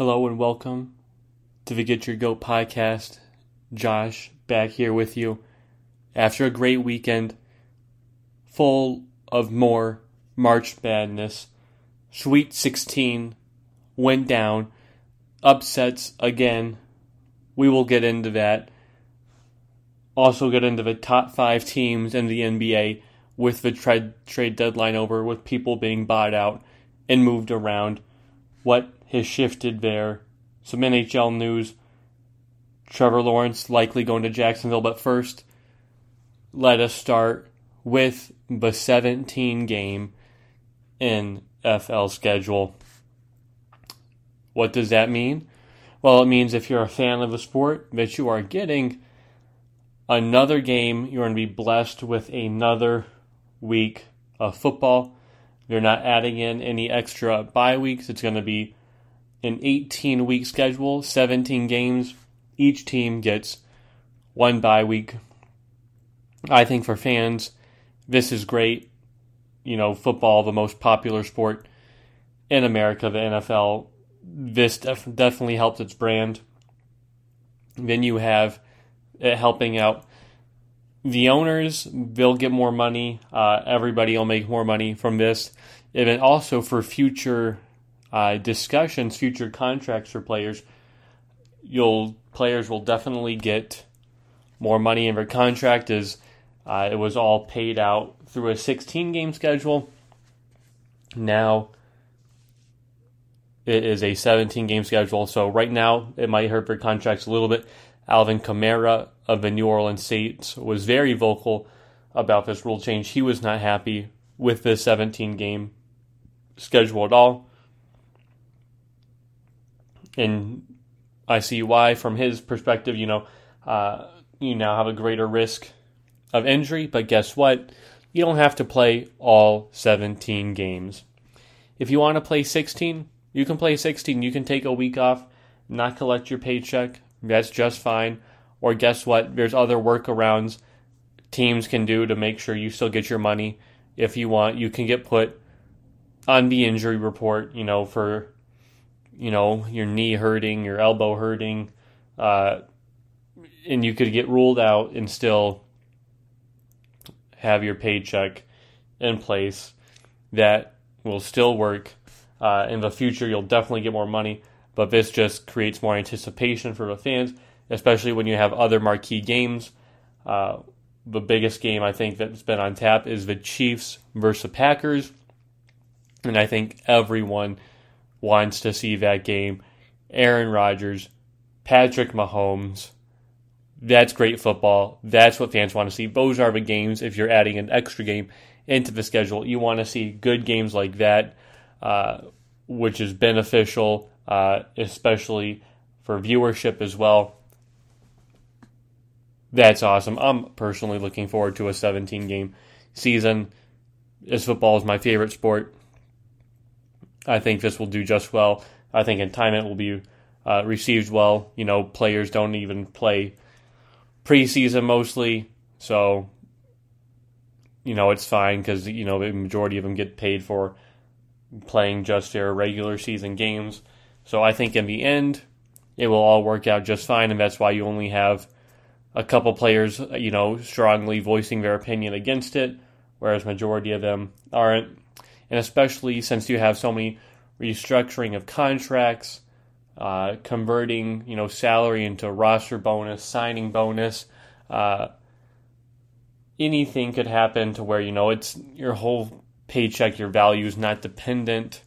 Hello and welcome to the Get Your Goat podcast. Josh back here with you after a great weekend full of more March Madness. Sweet 16 went down, upsets again. We will get into that. Also, get into the top five teams in the NBA with the trade, trade deadline over, with people being bought out and moved around. What has shifted there? Some NHL news. Trevor Lawrence likely going to Jacksonville, but first, let us start with the 17 game in NFL schedule. What does that mean? Well, it means if you're a fan of the sport, that you are getting another game. You're going to be blessed with another week of football. They're not adding in any extra bye weeks. It's going to be an 18 week schedule, 17 games. Each team gets one bye week. I think for fans, this is great. You know, football, the most popular sport in America, the NFL, this def- definitely helps its brand. Then you have it helping out the owners, they'll get more money. Uh, everybody will make more money from this. And then also for future uh, discussions, future contracts for players, you'll players will definitely get more money in their contract as uh, it was all paid out through a 16 game schedule. Now it is a 17 game schedule, so right now it might hurt their contracts a little bit. Alvin Kamara of the New Orleans Saints was very vocal about this rule change. He was not happy with the 17 game schedule at all. And I see why, from his perspective, you know, uh, you now have a greater risk of injury, but guess what? You don't have to play all 17 games. If you want to play 16, you can play 16. You can take a week off, not collect your paycheck. That's just fine. Or guess what? There's other workarounds teams can do to make sure you still get your money if you want. You can get put on the injury report, you know, for you know your knee hurting, your elbow hurting, uh, and you could get ruled out and still have your paycheck in place. That will still work. Uh, in the future, you'll definitely get more money, but this just creates more anticipation for the fans, especially when you have other marquee games. Uh, the biggest game I think that's been on tap is the Chiefs versus the Packers. And I think everyone wants to see that game. Aaron Rodgers, Patrick Mahomes. That's great football. That's what fans want to see. Those are the games. If you're adding an extra game into the schedule, you want to see good games like that, uh, which is beneficial, uh, especially for viewership as well. That's awesome. I'm personally looking forward to a 17 game season. As football is my favorite sport, I think this will do just well. I think in time it will be uh, received well. You know, players don't even play preseason mostly, so you know it's fine because you know the majority of them get paid for playing just their regular season games. So I think in the end it will all work out just fine, and that's why you only have a couple players, you know, strongly voicing their opinion against it, whereas majority of them aren't. And especially since you have so many restructuring of contracts, uh, converting, you know, salary into roster bonus, signing bonus, uh, anything could happen to where you know it's your whole paycheck, your value is not dependent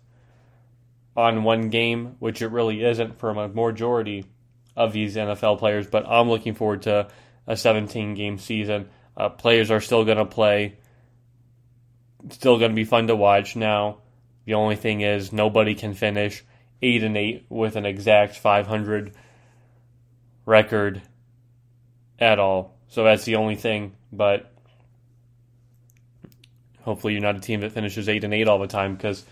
on one game, which it really isn't for a majority of these NFL players, but I'm looking forward to a 17 game season. Uh, players are still going to play, still going to be fun to watch. Now, the only thing is nobody can finish 8 and 8 with an exact 500 record at all. So that's the only thing, but hopefully you're not a team that finishes 8 and 8 all the time because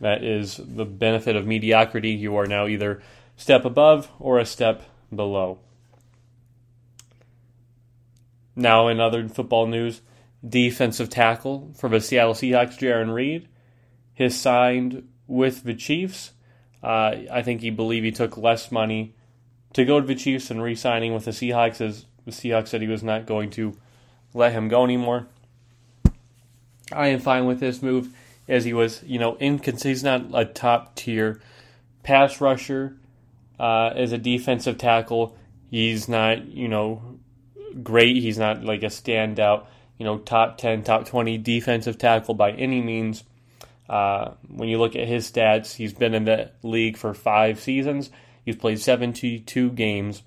that is the benefit of mediocrity. You are now either step above or a step below. Now, in other football news, defensive tackle for the Seattle Seahawks, Jarran Reed, has signed with the Chiefs. Uh, I think he believed he took less money to go to the Chiefs and re-signing with the Seahawks, as the Seahawks said he was not going to let him go anymore. I am fine with this move, as he was, you know, inconsistent. He's not a top tier pass rusher uh, as a defensive tackle. He's not, you know, great. He's not like a standout, you know, top 10, top 20 defensive tackle by any means. Uh, when you look at his stats, he's been in the league for five seasons. He's played 72 games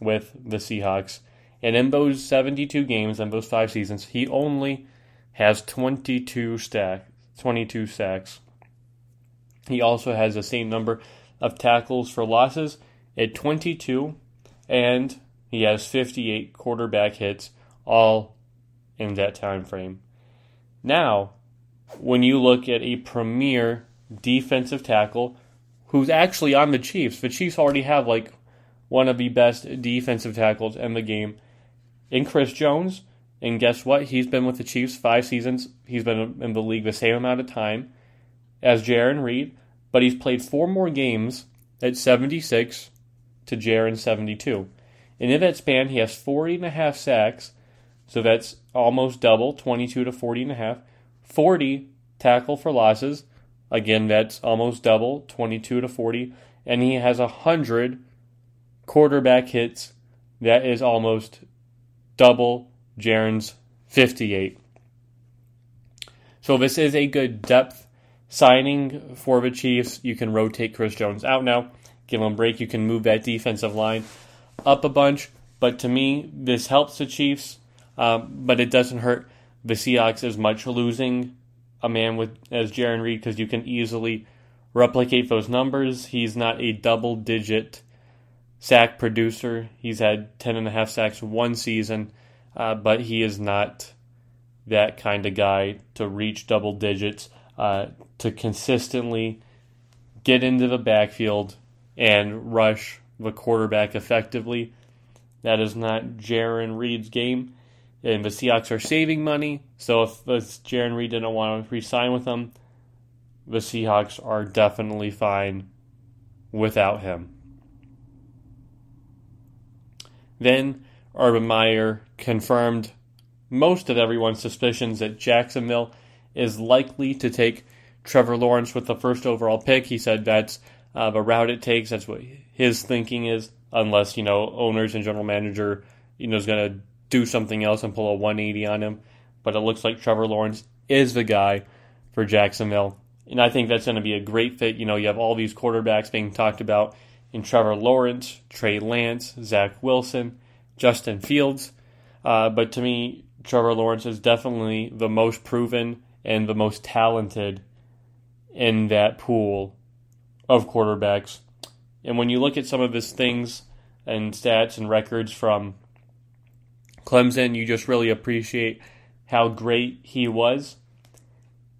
with the Seahawks. And in those 72 games, in those five seasons, he only has 22 stack, 22 sacks. He also has the same number of tackles for losses at 22, and he has 58 quarterback hits, all in that time frame. Now, when you look at a premier defensive tackle who's actually on the Chiefs, the Chiefs already have like one of the best defensive tackles in the game in Chris Jones. And guess what? He's been with the Chiefs five seasons. He's been in the league the same amount of time as Jarran Reed, but he's played four more games at 76 to Jarran 72. And in that span, he has 40 and a half sacks, so that's almost double, 22 to 40 and a half. 40 tackle for losses, again, that's almost double, 22 to 40. And he has 100 quarterback hits, that is almost double Jarran's 58. So this is a good depth signing for the Chiefs. You can rotate Chris Jones out now, give him a break. You can move that defensive line up a bunch. But to me, this helps the Chiefs, um, but it doesn't hurt the Seahawks as much losing a man with as Jarran Reed because you can easily replicate those numbers. He's not a double digit sack producer. He's had ten and a half sacks one season, uh, but he is not that kind of guy to reach double digits, uh, to consistently get into the backfield and rush the quarterback effectively. That is not Jarran Reed's game. And the Seahawks are saving money, so if Jarran Reed didn't want to re-sign with them, the Seahawks are definitely fine without him. Then Urban Meyer confirmed most of everyone's suspicions that Jacksonville is likely to take Trevor Lawrence with the first overall pick. He said that's uh, the route it takes. That's what his thinking is, unless you know owners and general manager you know is going to do something else and pull a 180 on him. But it looks like Trevor Lawrence is the guy for Jacksonville, and I think that's going to be a great fit. You know, you have all these quarterbacks being talked about in Trevor Lawrence, Trey Lance, Zach Wilson, Justin Fields. Uh, but to me, Trevor Lawrence is definitely the most proven and the most talented in that pool of quarterbacks. And when you look at some of his things and stats and records from Clemson, you just really appreciate how great he was.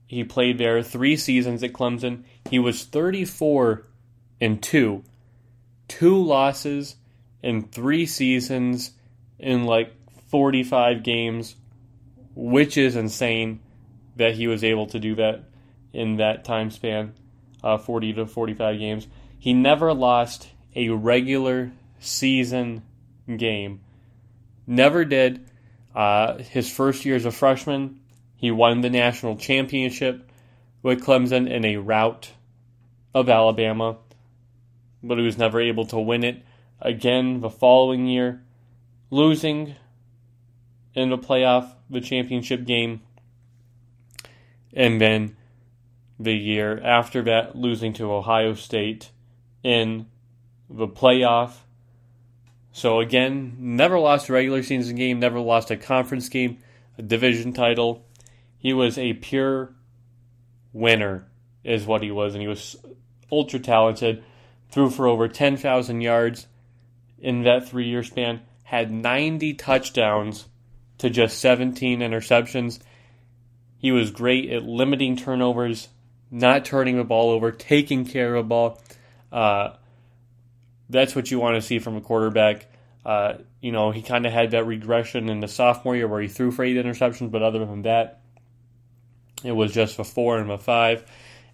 He played there three seasons at Clemson. He was 34 and 2. Two losses in three seasons in like 45 games, which is insane that he was able to do that in that time span uh, 40 to 45 games. He never lost a regular season game. Never did. Uh, his first year as a freshman, he won the national championship with Clemson in a rout of Alabama, but he was never able to win it again the following year, losing in the playoff, the championship game, and then the year after that, losing to Ohio State in the playoff. So again, never lost a regular season game, never lost a conference game, a division title. He was a pure winner, is what he was, and he was ultra talented. Threw for over 10,000 yards in that three year span, had 90 touchdowns to just 17 interceptions. He was great at limiting turnovers, not turning the ball over, taking care of the ball. Uh, that's what you want to see from a quarterback. Uh, you know, he kind of had that regression in the sophomore year where he threw for eight interceptions, but other than that, it was just a four and a five.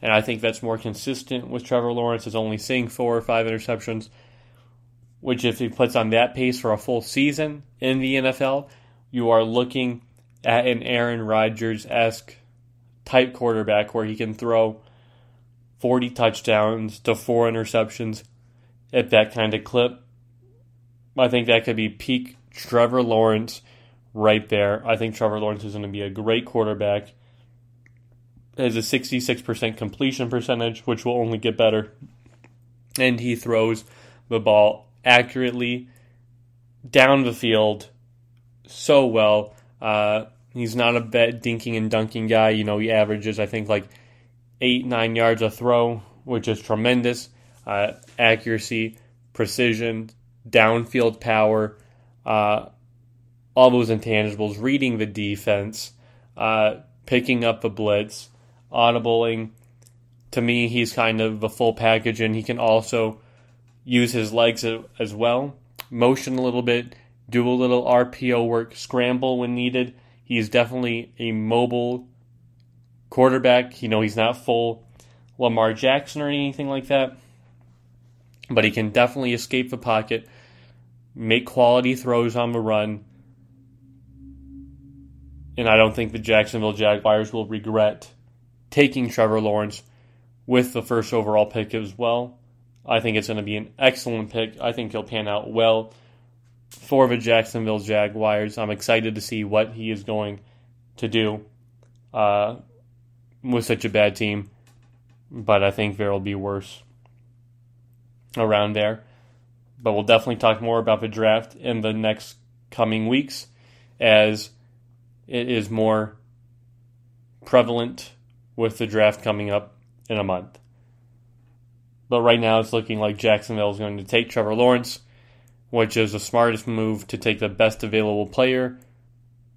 and I think that's more consistent with Trevor Lawrence is only seeing four or five interceptions, which if he puts on that pace for a full season in the NFL, you are looking at an Aaron Rodgers esque type quarterback where he can throw 40 touchdowns to four interceptions at that kind of clip. I think that could be peak Trevor Lawrence right there. I think Trevor Lawrence is going to be a great quarterback. Has a 66% completion percentage, which will only get better. And he throws the ball accurately down the field so well. Uh, he's not a bet dinking and dunking guy. You know, he averages, I think, like eight, nine yards a throw, which is tremendous. Uh, accuracy, precision, downfield power, uh, all those intangibles, reading the defense, uh, picking up the blitz, audibling. To me, he's kind of the full package, and he can also use his legs as well, motion a little bit, do a little RPO work, scramble when needed. He's definitely a mobile quarterback. You know, he's not full Lamar Jackson or anything like that, but he can definitely escape the pocket, make quality throws on the run. And I don't think the Jacksonville Jaguars will regret taking Trevor Lawrence with the first overall pick as well. I think it's going to be an excellent pick. I think he'll pan out well for the Jacksonville Jaguars. I'm excited to see what he is going to do uh, with such a bad team, but I think there will be worse around there. But we'll definitely talk more about the draft in the next coming weeks as it is more prevalent with the draft coming up in a month. But right now it's looking like Jacksonville is going to take Trevor Lawrence, which is the smartest move to take the best available player,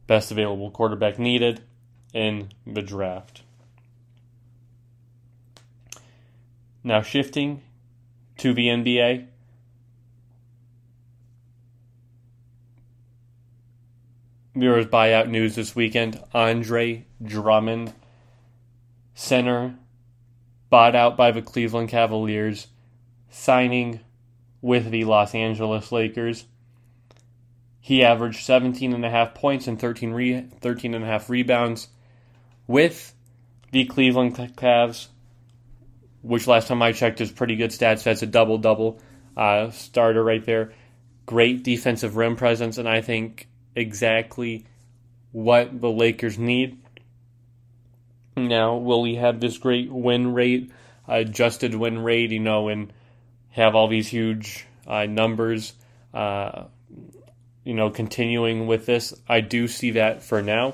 best available quarterback needed in the draft. Now shifting to the NBA. Was buyout news this weekend. Andre Drummond, center, bought out by the Cleveland Cavaliers, signing with the Los Angeles Lakers. He averaged 17 and a half points and 13 re- 13 and a half rebounds with the Cleveland Cavs, which last time I checked is pretty good stats. That's a double double uh, starter right there. Great defensive rim presence, and I think exactly what the Lakers need. Now, will we have this great win rate, adjusted win rate, you know, and have all these huge uh, numbers, uh, you know, continuing with this? I do see that for now.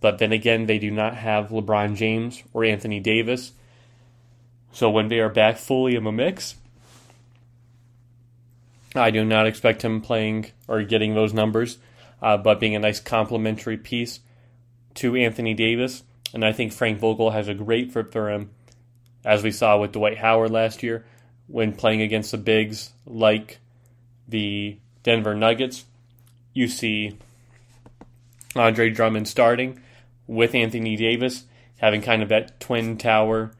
But then again, they do not have LeBron James or Anthony Davis. So when they are back fully in the mix, I do not expect him playing or getting those numbers uh, but being a nice complementary piece to Anthony Davis. And I think Frank Vogel has a great fit for him, as we saw with Dwight Howard last year when playing against the bigs like the Denver Nuggets. You see Andre Drummond starting with Anthony Davis, having kind of that twin tower,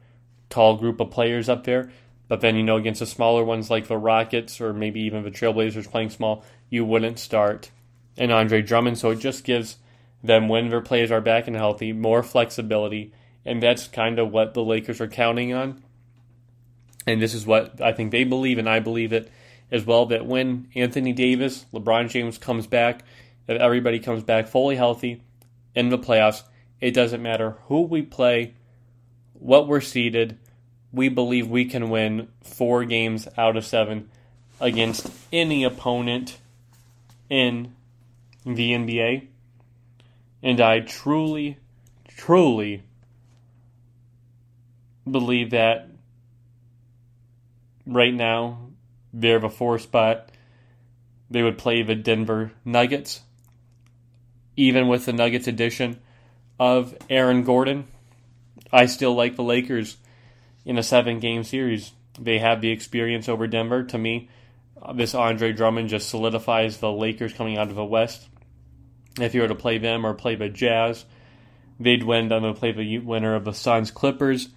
tall group of players up there. But then, you know, against the smaller ones like the Rockets or maybe even the Trailblazers playing small, you wouldn't start and Andre Drummond. So it just gives them, when their players are back and healthy, more flexibility. And that's kind of what the Lakers are counting on. And this is what I think they believe, and I believe it as well that when Anthony Davis, LeBron James comes back, that everybody comes back fully healthy in the playoffs, it doesn't matter who we play, what we're seeded, we believe we can win four games out of seven against any opponent in the NBA. And I truly, truly believe that right now they're the four spot. They would play the Denver Nuggets, even with the Nuggets addition of Aaron Gordon. I still like the Lakers in a seven game series. They have the experience over Denver. To me, this Andre Drummond just solidifies the Lakers coming out of the West if you were to play them or play the Jazz, they'd win. I'm going to play the winner of the Suns Clippers.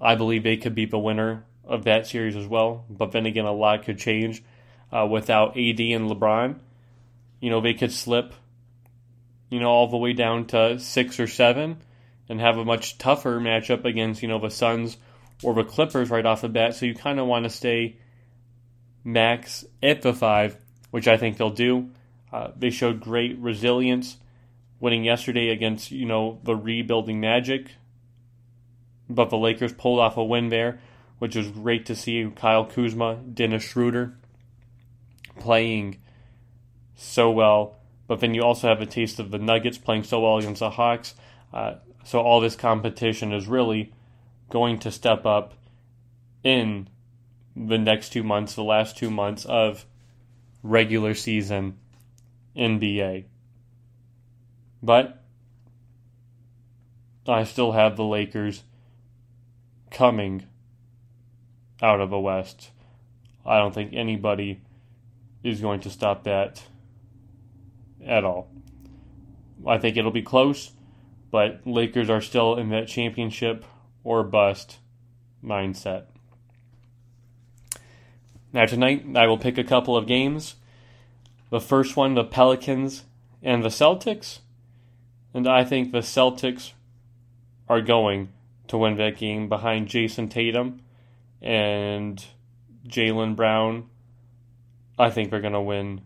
I believe they could be the winner of that series as well. But then again, a lot could change uh, without AD and LeBron. You know, they could slip, you know, all the way down to six or seven and have a much tougher matchup against, you know, the Suns or the Clippers right off the bat. So you kind of want to stay max at the five, which I think they'll do. Uh, they showed great resilience winning yesterday against, you know, the rebuilding Magic. But the Lakers pulled off a win there, which was great to see. Kyle Kuzma, Dennis Schroeder playing so well. But then you also have a taste of the Nuggets playing so well against the Hawks. Uh, so all this competition is really going to step up in the next two months, the last two months of regular season NBA. But I still have the Lakers coming out of the West. I don't think anybody is going to stop that at all. I think it'll be close, but Lakers are still in that championship or bust mindset. Now, tonight I will pick a couple of games. The first one, the Pelicans and the Celtics. And I think the Celtics are going to win that game behind Jayson Tatum and Jaylen Brown. I think they're going to win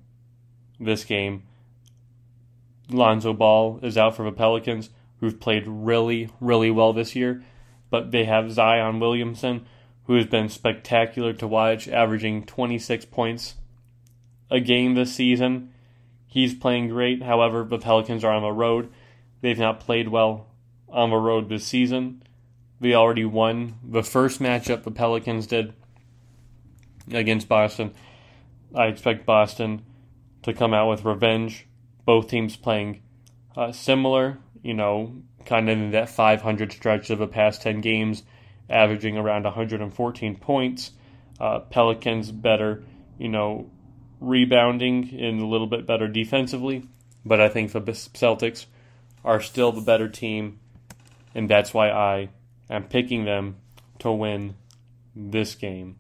this game. Lonzo Ball is out for the Pelicans, who've played really, really well this year. But they have Zion Williamson, who has been spectacular to watch, averaging 26 points a game this season. He's playing great. However, the Pelicans are on the road. They've not played well on the road this season. They already won the first matchup the Pelicans did against Boston. I expect Boston to come out with revenge. Both teams playing uh, similar, you know, kind of in that 500 stretch of the past 10 games, averaging around 114 points. Uh, Pelicans better, you know, rebounding and a little bit better defensively. But I think the Celtics are still the better team, and that's why I am picking them to win this game.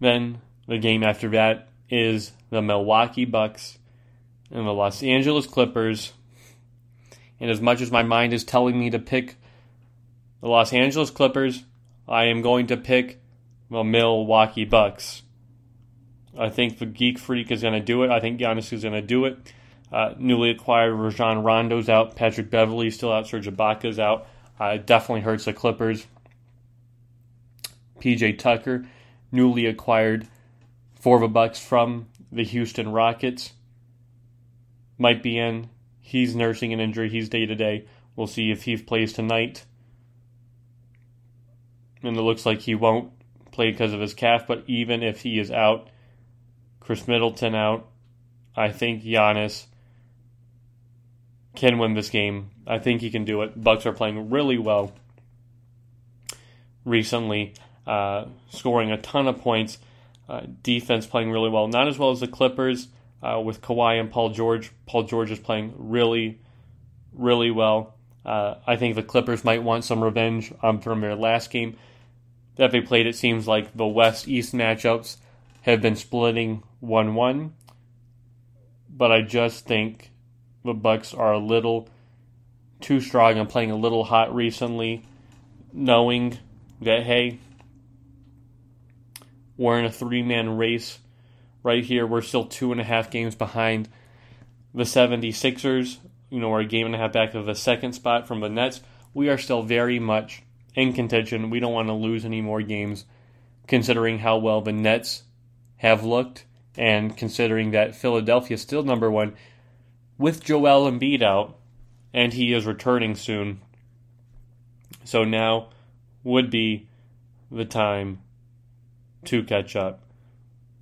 Then the game after that is the Milwaukee Bucks and the Los Angeles Clippers. And as much as my mind is telling me to pick the Los Angeles Clippers, I am going to pick the Milwaukee Bucks. I think the Greek Freak is going to do it. I think Giannis is going to do it. Uh, newly acquired Rajon Rondo's out. Patrick Beverley still out. Serge Ibaka's out. Uh, it definitely hurts the Clippers. PJ Tucker, newly acquired for the Bucks from the Houston Rockets, might be in. He's nursing an injury. He's day to day. We'll see if he plays tonight. And it looks like he won't play because of his calf, but even if he is out, Khris Middleton out, I think Giannis can win this game. I think he can do it. Bucks are playing really well recently, uh, scoring a ton of points. Uh, defense playing really well. Not as well as the Clippers uh, with Kawhi and Paul George. Paul George is playing really, really well. Uh, I think the Clippers might want some revenge um, from their last game that they played. It seems like the West East matchups have been splitting 1 1. But I just think the Bucks are a little too strong and playing a little hot recently, knowing that hey, we're in a three man race right here. We're still two and a half games behind the 76ers. You know, we're a game and a half back of the second spot from the Nets. We are still very much in contention. We don't want to lose any more games, considering how well the Nets have looked and considering that Philadelphia is still number one with Joel Embiid out, and he is returning soon. So now would be the time to catch up.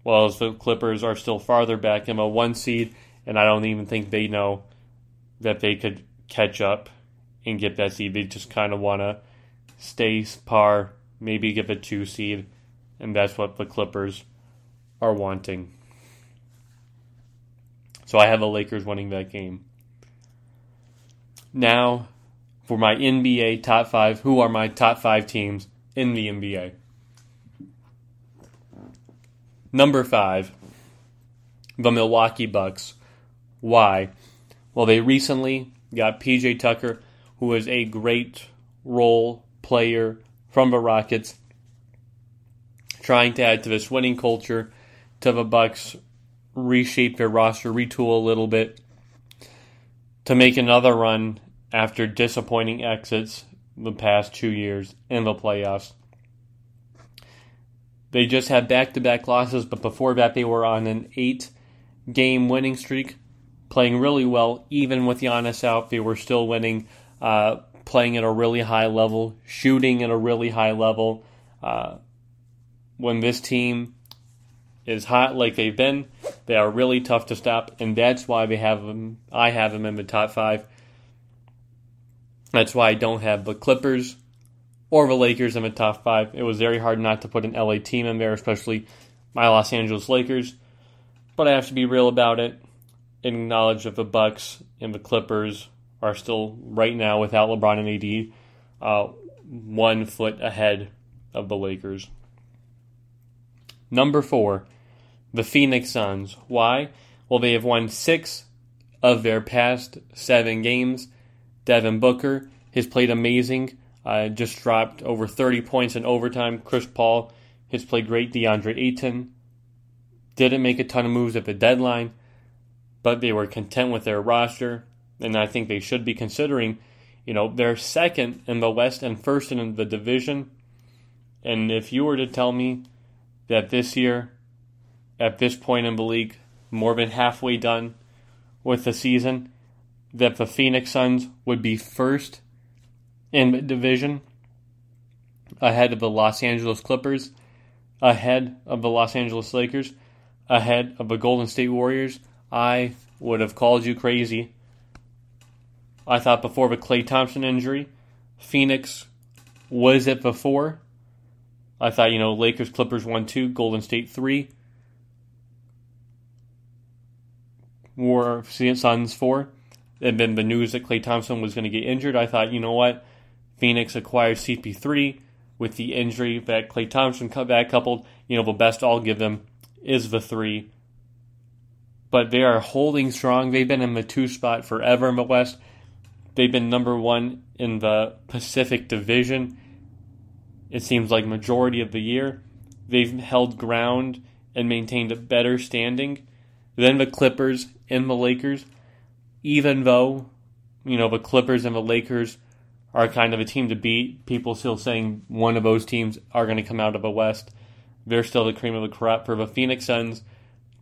While the Clippers are still farther back in a one seed, and I don't even think they know that they could catch up and get that seed. They just kind of want to stay par, maybe give a two seed, and that's what the Clippers are wanting. So I have the Lakers winning that game. Now for my NBA top five. Who are my top five teams in the NBA? Number five, the Milwaukee Bucks. Why? Well, they recently got PJ Tucker, who is a great role player from the Rockets, trying to add to this winning culture to the Bucks, reshape their roster, retool a little bit to make another run after disappointing exits the past two years in the playoffs. They just had back to back losses, but before that, they were on an eight game winning streak, playing really well. Even with Giannis out, they were still winning, uh, playing at a really high level, shooting at a really high level. Uh, when this team is hot like they've been, they are really tough to stop, and that's why we have them. I have them in the top five. That's why I don't have the Clippers or the Lakers in the top five. It was very hard not to put an LA team in there, especially my Los Angeles Lakers. But I have to be real about it. Acknowledge that the Bucks and the Clippers are still right now without LeBron and AD, uh, one foot ahead of the Lakers. Number four, the Phoenix Suns. Why? Well, they have won six of their past seven games. Devin Booker has played amazing. Uh, just dropped over 30 points in overtime. Chris Paul has played great. DeAndre Ayton didn't make a ton of moves at the deadline, but they were content with their roster, and I think they should be considering, you know, they're second in the West and first in the division. And if you were to tell me that this year, at this point in the league, more than halfway done with the season, that the Phoenix Suns would be first in the division ahead of the Los Angeles Clippers, ahead of the Los Angeles Lakers, ahead of the Golden State Warriors, I would have called you crazy. I thought before the Klay Thompson injury, Phoenix was it before. I thought, you know, Lakers, Clippers 1 2, Golden State 3. War Suns 4 and then the news that Klay Thompson was going to get injured, I thought, you know what? Phoenix acquires CP3 with the injury that Klay Thompson cut back coupled. You know, the best I'll give them is the three. But they are holding strong. They've been in the two spot forever in the West. They've been number one in the Pacific Division. It seems like majority of the year. They've held ground and maintained a better standing than the Clippers and the Lakers even though, you know, the Clippers and the Lakers are kind of a team to beat, people still saying one of those teams are going to come out of the West. They're still the cream of the crop for the Phoenix Suns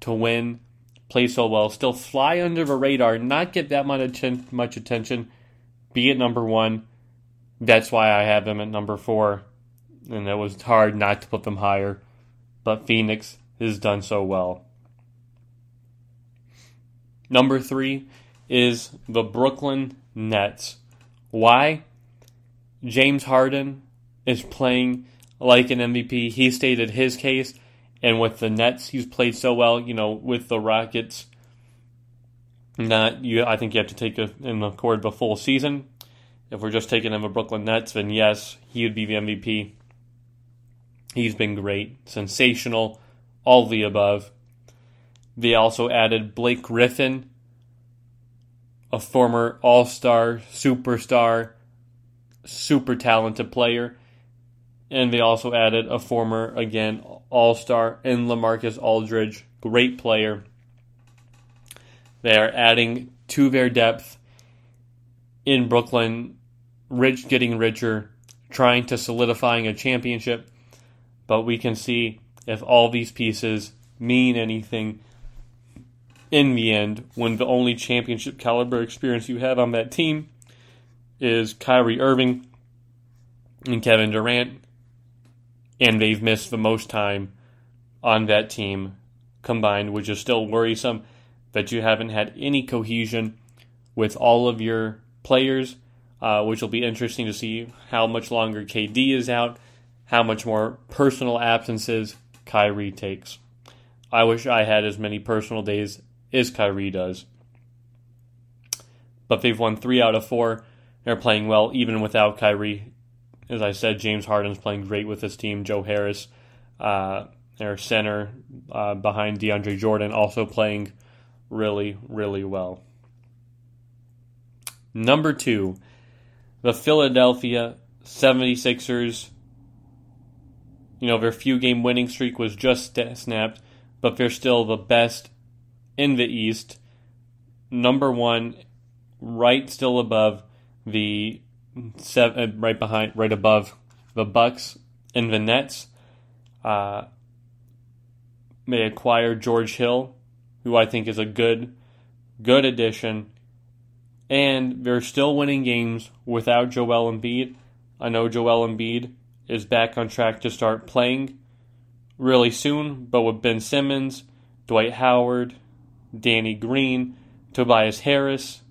to win, play so well, still fly under the radar, not get that much much attention, be at number one. That's why I have them at number four, and it was hard not to put them higher. But Phoenix has done so well. Number three is the Brooklyn Nets. Why? James Harden is playing like an MVP. He stated his case, and with the Nets, he's played so well. You know, with the Rockets, not you. I think you have to take a, in accord the full season. If we're just taking him the Brooklyn Nets, then yes, he would be the MVP. He's been great, sensational, all the above. They also added Blake Griffin a former all star, superstar, super talented player. And they also added a former, again, all star in LaMarcus Aldridge, great player. They are adding to their depth in Brooklyn, rich getting richer, trying to solidifying a championship. But we can see if all these pieces mean anything in the end, when the only championship caliber experience you have on that team is Kyrie Irving and Kevin Durant, and they've missed the most time on that team combined, which is still worrisome that you haven't had any cohesion with all of your players, uh, which will be interesting to see how much longer KD is out, how much more personal absences Kyrie takes. I wish I had as many personal days as Kyrie does. But they've won three out of four. they're playing well even without Kyrie. As I said, James Harden's playing great with his team. Joe Harris, uh, their center uh, behind DeAndre Jordan, also playing really, really well. Number two, the Philadelphia 76ers. You know, their few game winning streak was just snapped, but they're still the best in the East. Number one, right still above the seven, uh, right behind, right above the Bucks and the Nets. Uh, they acquired George Hill, who I think is a good, good addition, and they're still winning games without Joel Embiid. I know Joel Embiid is back on track to start playing really soon, but with Ben Simmons, Dwight Howard, Danny Green, Tobias Harris,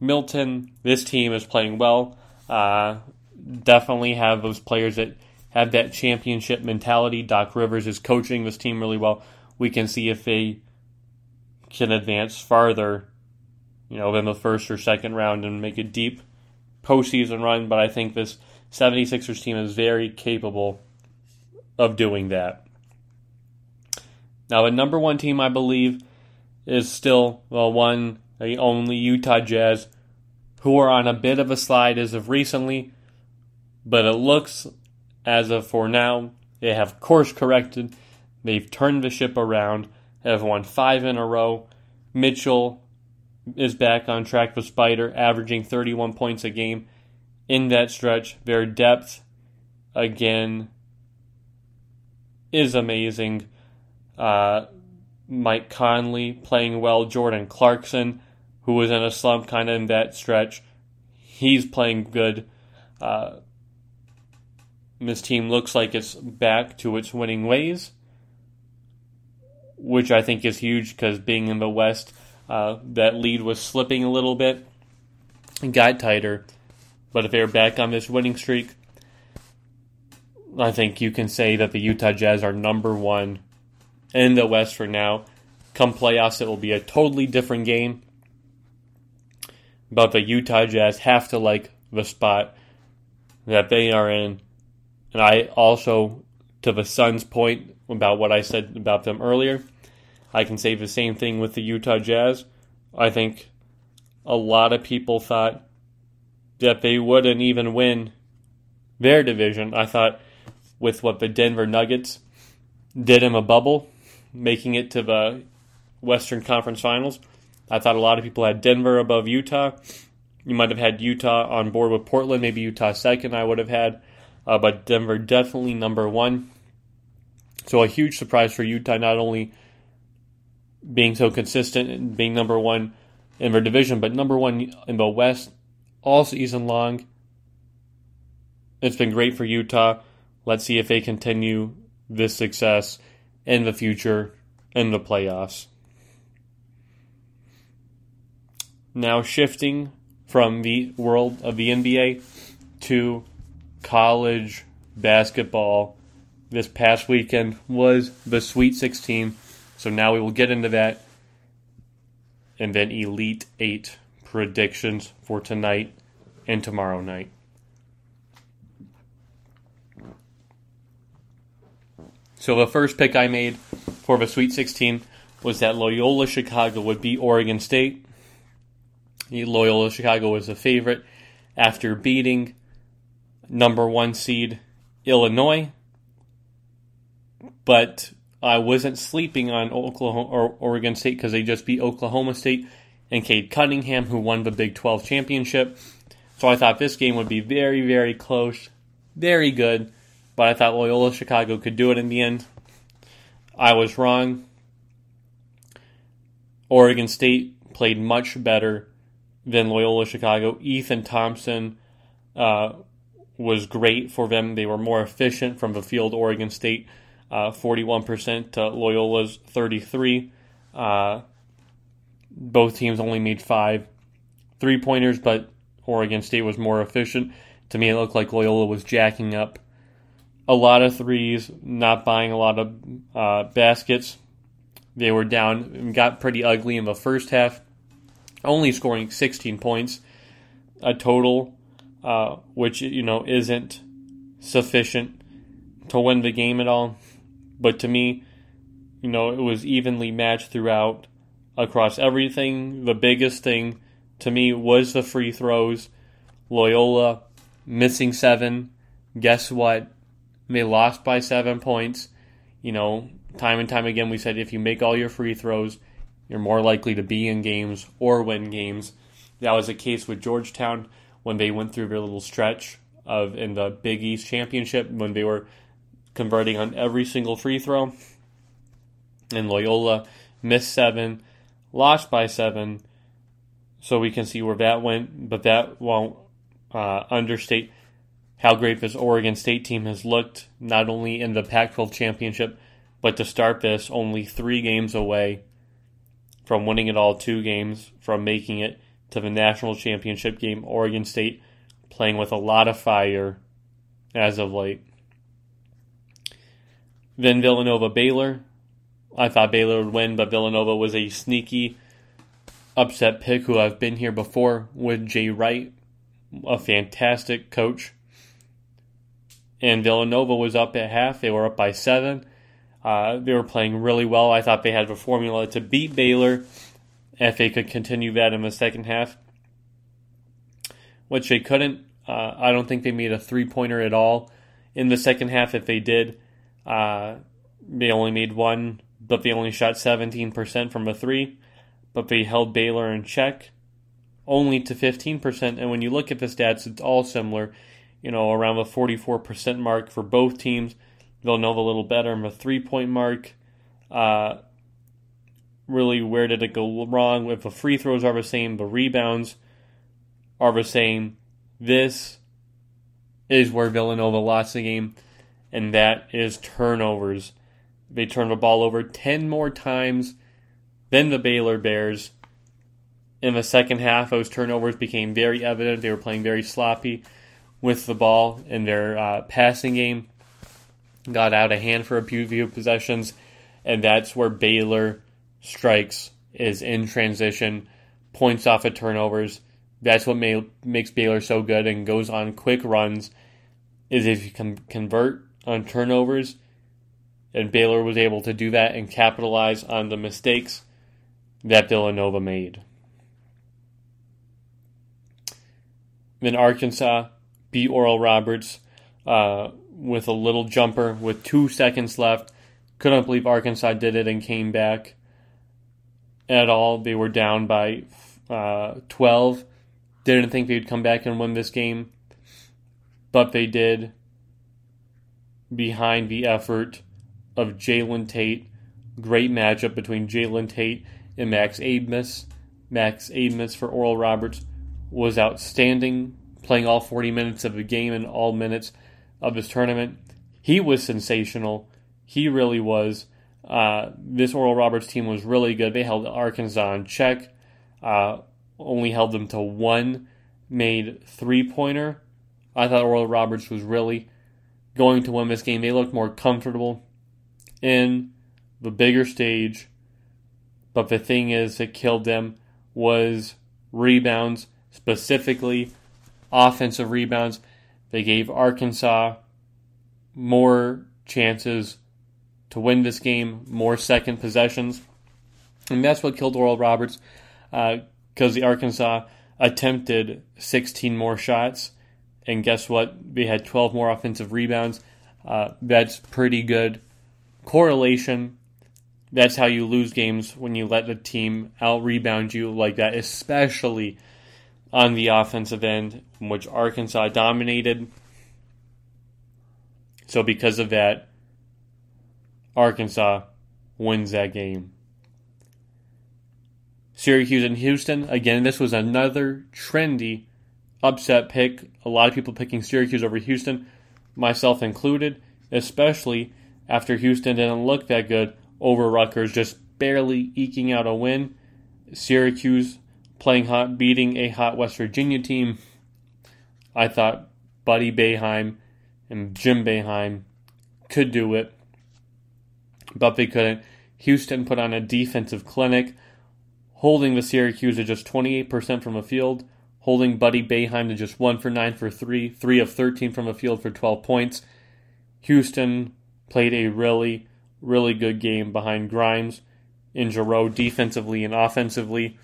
Milton, this team is playing well. Uh, definitely have those players that have that championship mentality. Doc Rivers is coaching this team really well. We can see if they can advance farther, you know, than the first or second round and make a deep postseason run. But I think this 76ers team is very capable of doing that. Now, the number one team, I believe, is still the one, the only Utah Jazz, who are on a bit of a slide as of recently, but it looks as of for now, they have course corrected. They've turned the ship around, have won five in a row. Mitchell is back on track with Spider, averaging 31 points a game in that stretch. Their depth, again, is amazing. Uh, Mike Conley playing well. Jordan Clarkson, who was in a slump kind of in that stretch, he's playing good. Uh, this team looks like it's back to its winning ways, which I think is huge because being in the West, uh, that lead was slipping a little bit and got tighter. But if they're back on this winning streak, I think you can say that the Utah Jazz are number one in the West for now. Come playoffs, it will be a totally different game. But the Utah Jazz have to like the spot that they are in and I also, to the Suns' point about what I said about them earlier, I can say the same thing with the Utah Jazz. I think a lot of people thought that they wouldn't even win their division. I thought with what the Denver Nuggets did in a bubble, making it to the Western Conference Finals, I thought a lot of people had Denver above Utah. You might have had Utah on board with Portland, maybe Utah second. I would have had uh, but Denver definitely number one. So a huge surprise for Utah, not only being so consistent and being number one in their division, but number one in the West all season long. It's been great for Utah. Let's see if they continue this success in the future in the playoffs. Now shifting from the world of the NBA to college basketball this past weekend was the Sweet 16. So now we will get into that. And then Elite 8 predictions for tonight and tomorrow night. So the first pick I made for the Sweet 16 was that Loyola Chicago would beat Oregon State. Loyola Chicago was a favorite after beating number one seed Illinois, but I wasn't sleeping on Oklahoma or Oregon State because they just beat Oklahoma State and Cade Cunningham, who won the Big 12 championship. So I thought this game would be very, very close, very good, but I thought Loyola Chicago could do it in the end. I was wrong. Oregon State played much better than Loyola Chicago. Ethan Thompson uh, was great for them. They were more efficient from the field. Oregon State, uh, 41% to Loyola's 33. Uh, both teams only made five three pointers, but Oregon State was more efficient. To me, it looked like Loyola was jacking up a lot of threes, not buying a lot of uh, baskets. They were down, and got pretty ugly in the first half, only scoring 16 points. a total, uh, which you know isn't sufficient to win the game at all. But to me, you know, it was evenly matched throughout across everything. The biggest thing to me was the free throws. Loyola missing seven. Guess what? They lost by seven points. You know, time and time again, we said if you make all your free throws, you're more likely to be in games or win games. That was the case with Georgetown when they went through their little stretch of in the Big East championship when they were converting on every single free throw. And Loyola missed seven, lost by seven. So we can see where that went, but that won't uh, understate how great this Oregon State team has looked, not only in the Pac 12 championship, but to start this, only three games away from winning it all, two games from making it to the national championship game. Oregon State playing with a lot of fire as of late. Then Villanova Baylor. I thought Baylor would win, but Villanova was a sneaky upset pick who I've been here before with Jay Wright, a fantastic coach. And Villanova was up at half. They were up by seven. Uh, they were playing really well. I thought they had the formula to beat Baylor if they could continue that in the second half, which they couldn't. Uh, I don't think they made a three pointer at all in the second half. If they did, uh, they only made one, but they only shot 17% from a three. But they held Baylor in check only to 15%. And when you look at the stats, it's all similar. You know, around the 44% mark for both teams. Villanova a little better on the three point mark. Uh, really, where did it go wrong? If the free throws are the same, the rebounds are the same. This is where Villanova lost the game and that is turnovers. They turned the ball over 10 more times than the Baylor Bears. In the second half, those turnovers became very evident. They were playing very sloppy with the ball in their uh, passing game. Got out of hand for a few possessions, and that's where Baylor strikes is in transition, points off of turnovers. That's what may, makes Baylor so good and goes on quick runs. Is if you can convert on turnovers, and Baylor was able to do that and capitalize on the mistakes that Villanova made. Then Arkansas beat Oral Roberts uh, with a little jumper with two seconds left. Couldn't believe Arkansas did it and came back at all. They were down by uh, 12. Didn't think they'd come back and win this game, but they did behind the effort of Jalen Tate. Great matchup between Jalen Tate and Max Abmas. Max Abmas for Oral Roberts was outstanding, playing all 40 minutes of the game and all minutes of this tournament. He was sensational. He really was. Uh, this Oral Roberts team was really good. They held Arkansas in check, uh, only held them to one made three pointer. I thought Oral Roberts was really going to win this game. They looked more comfortable in the bigger stage. But the thing is that killed them was rebounds, specifically offensive rebounds. They gave Arkansas more chances to win this game, more second possessions. And that's what killed Oral Roberts because uh, the Arkansas attempted 16 more shots and guess what? They had 12 more offensive rebounds. Uh, that's pretty good correlation. That's how you lose games when you let the team out rebound you like that, especially on the offensive end, which Arkansas dominated. So, because of that, Arkansas wins that game. Syracuse and Houston, again, this was another trendy upset pick. A lot of people picking Syracuse over Houston, myself included, especially after Houston didn't look that good over Rutgers, just barely eking out a win. Syracuse playing hot, beating a hot West Virginia team. I thought Buddy Boeheim and Jim Boeheim could do it, but they couldn't. Houston put on a defensive clinic, holding the Syracuse at just 28% from the field, holding Buddy Boeheim to just 1 for 9 for 3, 3 of 13 from the field for 12 points. Houston played a really, really good game behind Grimes and Jarreau defensively and offensively.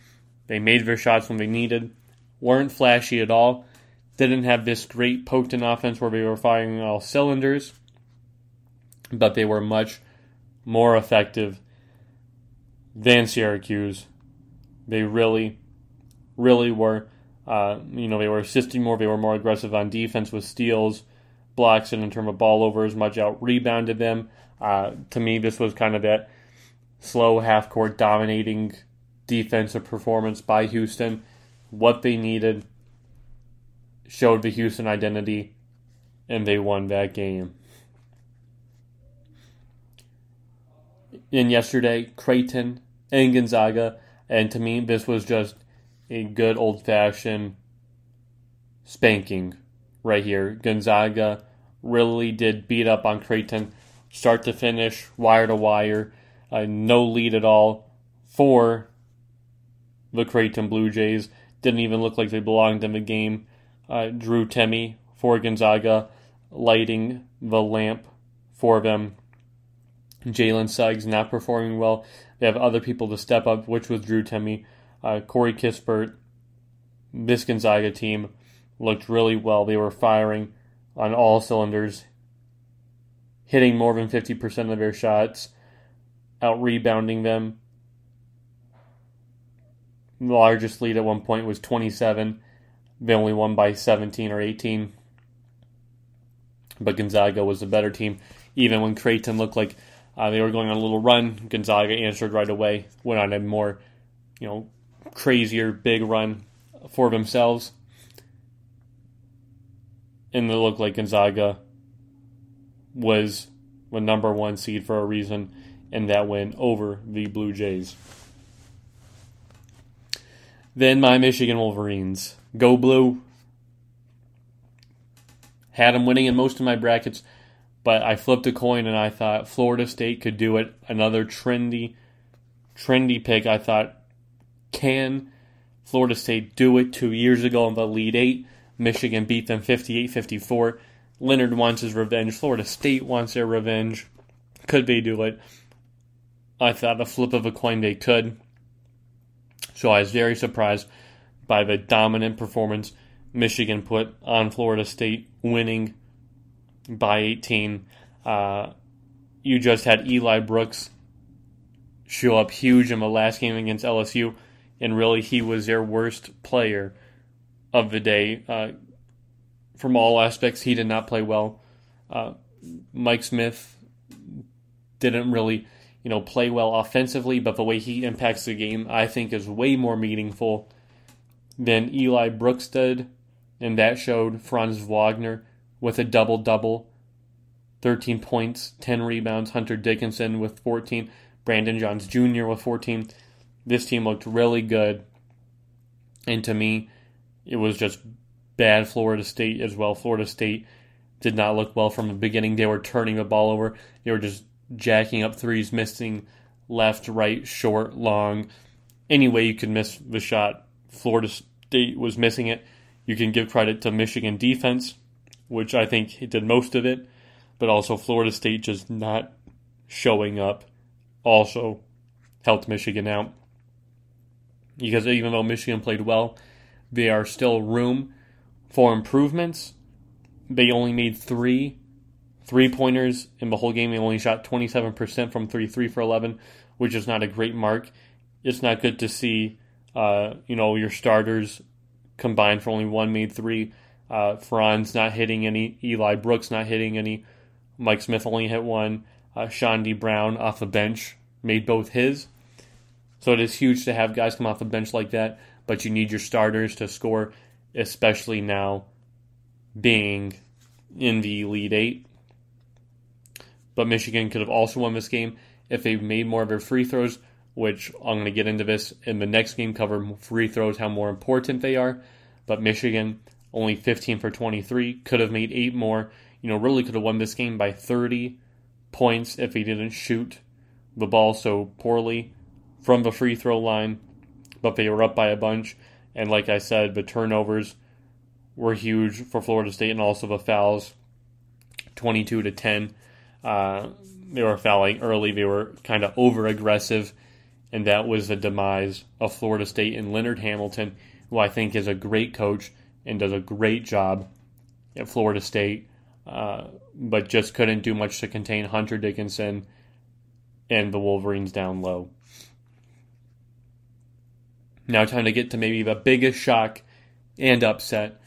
They made their shots when they needed, weren't flashy at all, didn't have this great potent offense where they were firing all cylinders, but they were much more effective than Syracuse. They really, really were. Uh, you know, they were assisting more. They were more aggressive on defense with steals, blocks, and in terms of ball overs, much out rebounded them. Uh, to me, this was kind of that slow half court dominating defensive performance by Houston. What they needed showed the Houston identity, and they won that game. And yesterday, Creighton and Gonzaga, and to me, this was just a good old fashioned spanking right here. Gonzaga really did beat up on Creighton, start to finish, wire to wire, uh, no lead at all for the Creighton Blue Jays. Didn't even look like they belonged in the game. Uh, Drew Timme for Gonzaga, lighting the lamp for them. Jalen Suggs not performing well. They have other people to step up, which was Drew Timme uh, Corey Kispert, this Gonzaga team looked really well. They were firing on all cylinders, hitting more than 50% of their shots, out rebounding them. The largest lead at one point was 27. They only won by 17 or 18. But Gonzaga was the better team. Even when Creighton looked like uh, they were going on a little run, Gonzaga answered right away, went on a more, you know, crazier big run for themselves. And it looked like Gonzaga was the number one seed for a reason, and that win over the Blue Jays. Then my Michigan Wolverines. Go Blue. Had them winning in most of my brackets, but I flipped a coin and I thought Florida State could do it. Another trendy, trendy pick. I thought can Florida State do it two years ago in the Elite Eight? Michigan beat them 58 54. Leonard wants his revenge. Florida State wants their revenge. Could they do it? I thought a flip of a coin they could. So I was very surprised by the dominant performance Michigan put on Florida State, winning by 18. Uh, you just had Eli Brooks show up huge in the last game against LSU and really he was their worst player of the day. Uh, from all aspects, he did not play well. Uh, Mike Smith didn't really, you know, play well offensively, but the way he impacts the game, I think, is way more meaningful than Eli Brooks did, and that showed Franz Wagner with a double double. 13 points, 10 rebounds. Hunter Dickinson with 14. Brandon Johns Jr. with 14 this team looked really good. And to me, it was just bad Florida State as well. Florida State did not look well from the beginning. They were turning the ball over. They were just jacking up threes, missing left, right, short, long. Any way you could miss the shot, Florida State was missing it. You can give credit to Michigan defense, which I think did most of it, but also Florida State just not showing up also helped Michigan out because even though Michigan played well, there are still room for improvements. They only made three three pointers in the whole game. They only shot 27% from three, three for 11, which is not a great mark. It's not good to see, uh, you know, your starters combined for only one made three. Uh, Franz not hitting any, Eli Brooks not hitting any, Mike Smith only hit one. Uh, Chaundee Brown off the bench made both his. So it is huge to have guys come off the bench like that, but you need your starters to score, especially now being in the Elite Eight. But Michigan could have also won this game if they made more of their free throws, which I'm going to get into this in the next game, cover free throws, how more important they are. But Michigan, only 15 for 23, could have made eight more. You know, really could have won this game by 30 points if they didn't shoot the ball so poorly from the free throw line, but they were up by a bunch. And like I said, the turnovers were huge for Florida State, and also the fouls, twenty-two to ten. They were fouling early. They were kind of over aggressive, and that was the demise of Florida State and Leonard Hamilton, who I think is a great coach and does a great job at Florida State, uh, but just couldn't do much to contain Hunter Dickinson and the Wolverines down low. Now, time to get to maybe the biggest shock and upset,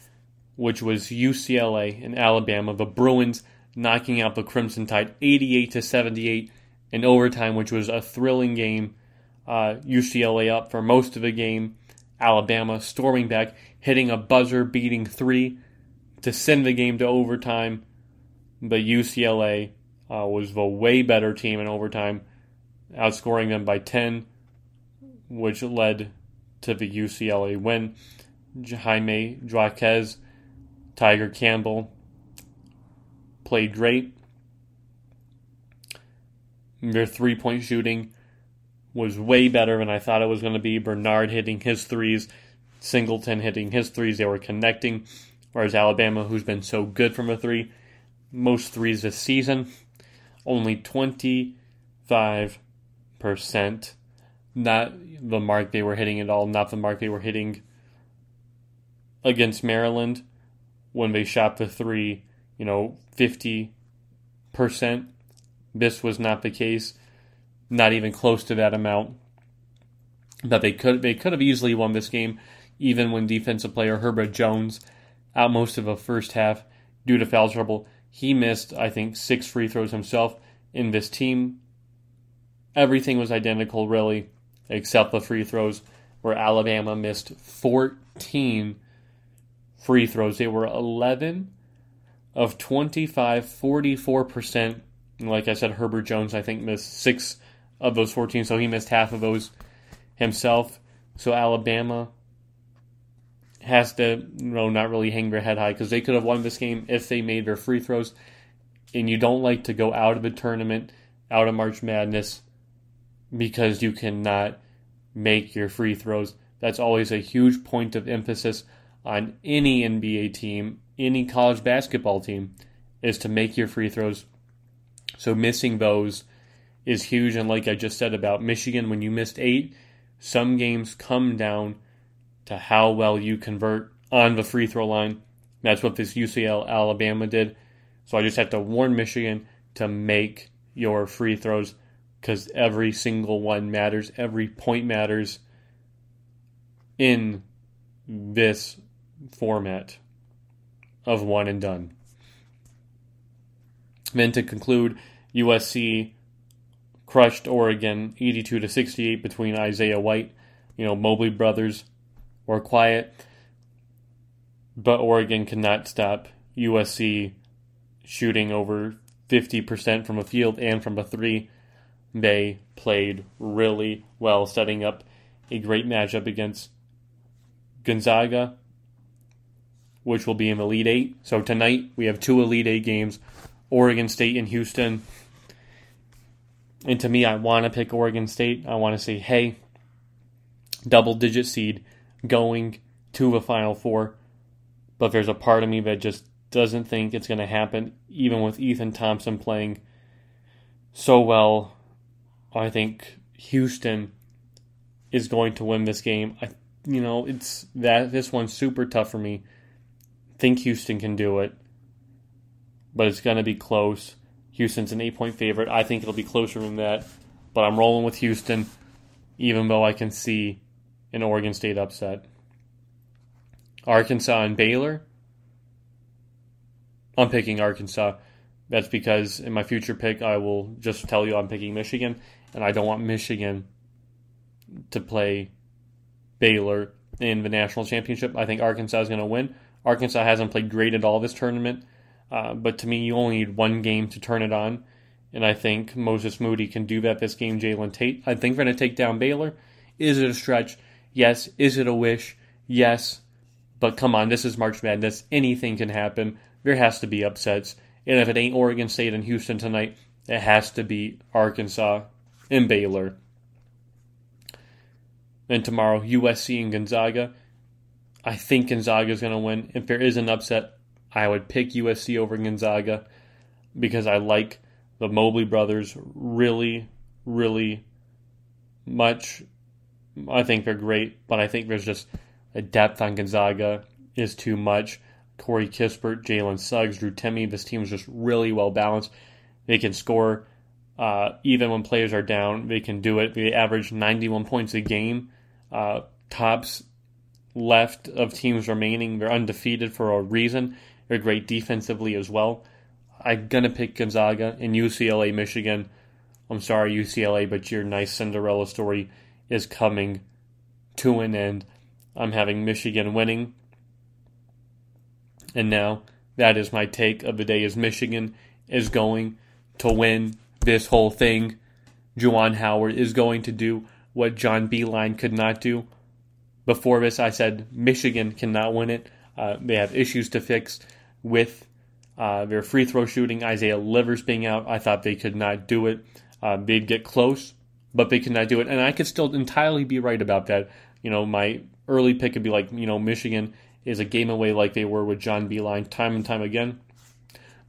which was UCLA and Alabama. The Bruins knocking out the Crimson Tide 88 to 78 in overtime, which was a thrilling game. Uh, UCLA up for most of the game. Alabama storming back, hitting a buzzer beating three to send the game to overtime. But UCLA uh, was the way better team in overtime, outscoring them by 10, which led to the UCLA win. Jaime Jaquez, Tiger Campbell played great. Their three point shooting was way better than I thought it was going to be. Bernard hitting his threes, Singleton hitting his threes. They were connecting. Whereas Alabama, who's been so good from a three, most threes this season, only 25%. Not the mark they were hitting at all, not the mark they were hitting against Maryland when they shot the three, you know, 50%. This was not the case not even close to that amount. But they could they could have easily won this game, even when defensive player Herbert Jones out most of the first half due to foul trouble. He missed, I think, six free throws himself in this team. Everything was identical, really, except the free throws, where Alabama missed 14 free throws. They were 11 of 25, 44%. And like I said, Herbert Jones, I think, missed six of those 14, so he missed half of those himself. So Alabama has to, you know, not really hang their head high because they could have won this game if they made their free throws. And you don't like to go out of the tournament, out of March Madness, because you cannot make your free throws. That's always a huge point of emphasis on any NBA team, any college basketball team, is to make your free throws. So missing those is huge. And like I just said about Michigan, when you missed eight, some games come down to how well you convert on the free throw line. That's what this UCLA Alabama did. So I just have to warn Michigan to make your free throws because every single one matters. Every point matters in this format of one and done. Then to conclude, USC crushed Oregon 82 to 68 between Isaiah White, you know, Mobley brothers were quiet, but Oregon cannot stop USC shooting over 50% from a field and from a three. They played really well, setting up a great matchup against Gonzaga, which will be in the Elite Eight. So tonight we have two Elite Eight games Oregon State and Houston. And to me, I want to pick Oregon State. I want to say, hey, double digit seed going to the Final Four. But there's a part of me that just doesn't think it's going to happen, even with Ethan Thompson playing so well. I think Houston is going to win this game. I, you know, it's that this one's super tough for me. Think Houston can do it, but it's going to be close. Houston's an eight point favorite. I think it'll be closer than that, but I'm rolling with Houston, even though I can see an Oregon State upset. Arkansas and Baylor. I'm picking Arkansas. That's because in my future pick, I will just tell you I'm picking Michigan, and I don't want Michigan to play Baylor in the national championship. I think Arkansas is going to win. Arkansas hasn't played great at all this tournament. Uh, but to me, you only need one game to turn it on. And I think Moses Moody can do that this game, Jalen Tate. I think we're going to take down Baylor. Is it a stretch? Yes. Is it a wish? Yes. But come on, this is March Madness. Anything can happen. There has to be upsets. And if it ain't Oregon State and Houston tonight, it has to be Arkansas and Baylor. And tomorrow, USC and Gonzaga. I think Gonzaga is going to win. If there is an upset, I would pick USC over Gonzaga because I like the Mobley brothers really, really much. I think they're great, but I think there's just a depth on Gonzaga is too much. Corey Kispert, Jalen Suggs, Drew Timme. This team is just really well balanced. They can score uh, even when players are down. They can do it. They average 91 points a game. Uh, tops left of teams remaining. They're undefeated for a reason. They're great defensively as well. I'm gonna pick Gonzaga and UCLA, Michigan. I'm sorry, UCLA, but your nice Cinderella story is coming to an end. I'm having Michigan winning. And now that is my take of the day is Michigan is going to win this whole thing. Juwan Howard is going to do what John Beilein could not do. Before this, I said Michigan cannot win it. Uh, they have issues to fix with uh, their free throw shooting. Isaiah Livers being out, I thought they could not do it. Uh, they'd get close, but they could not do it. And I could still entirely be right about that. You know, my early pick would be like, you know, Michigan is a game away like they were with John Beilein time and time again.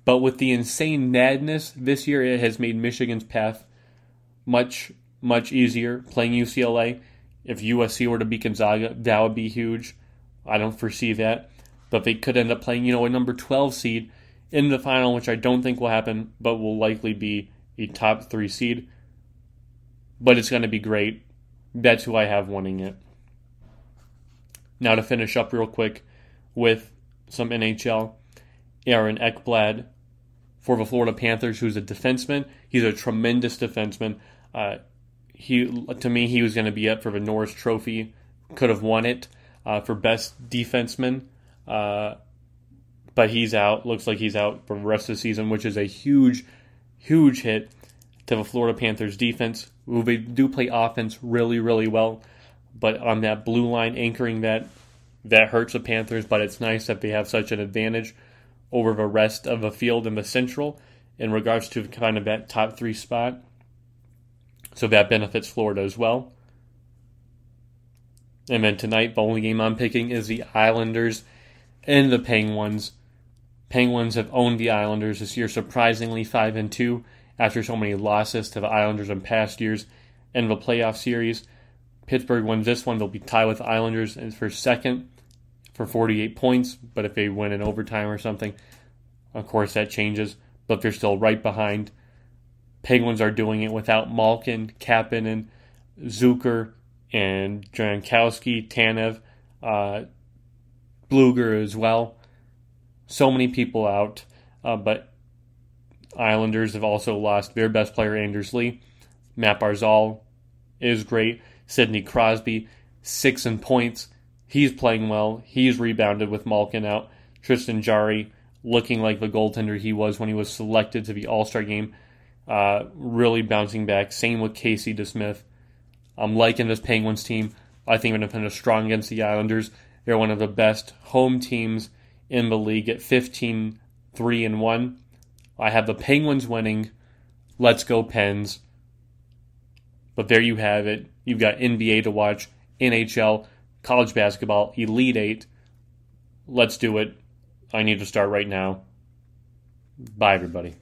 But with the insane madness this year, it has made Michigan's path much, much easier playing UCLA. If USC were to beat Gonzaga, that would be huge. I don't foresee that. But they could end up playing, you know, a number 12 seed in the final, which I don't think will happen, but will likely be a top three seed. But it's going to be great. That's who I have winning it. Now to finish up real quick with some NHL, Aaron Ekblad for the Florida Panthers, who's a defenseman. He's a tremendous defenseman. Uh, he to me he was going to be up for the Norris Trophy, could have won it uh, for best defenseman, uh, but he's out. Looks like he's out for the rest of the season, which is a huge, huge hit to the Florida Panthers defense. Who they do play offense really, really well, but on that blue line anchoring that that hurts the Panthers. But it's nice that they have such an advantage over the rest of the field in the Central in regards to kind of that top three spot. So that benefits Florida as well. And then tonight, the only game I'm picking is the Islanders and the Penguins. Penguins have owned the Islanders this year, surprisingly five and two after so many losses to the Islanders in past years in the playoff series. Pittsburgh wins this one; they'll be tied with Islanders for second for 48 points. But if they win in overtime or something, of course that changes. But they're still right behind Penguins are doing it without Malkin, Kapanen, Zucker, and Jankowski, Tanev, uh, Blueger as well. So many people out, uh, but Islanders have also lost their best player, Anders Lee. Matt Barzal is great. Sidney Crosby, six in points. He's playing well. He's rebounded with Malkin out. Tristan Jarry looking like the goaltender he was when he was selected to the All Star game uh, really bouncing back. Same with Casey DeSmith. I'm liking this Penguins team. I think they're going to strong against the Islanders. They're one of the best home teams in the league at 15 3 and 1. I have the Penguins winning. Let's go, Pens. But there you have it. You've got NBA to watch, NHL, college basketball, Elite 8. Let's do it. I need to start right now. Bye, everybody.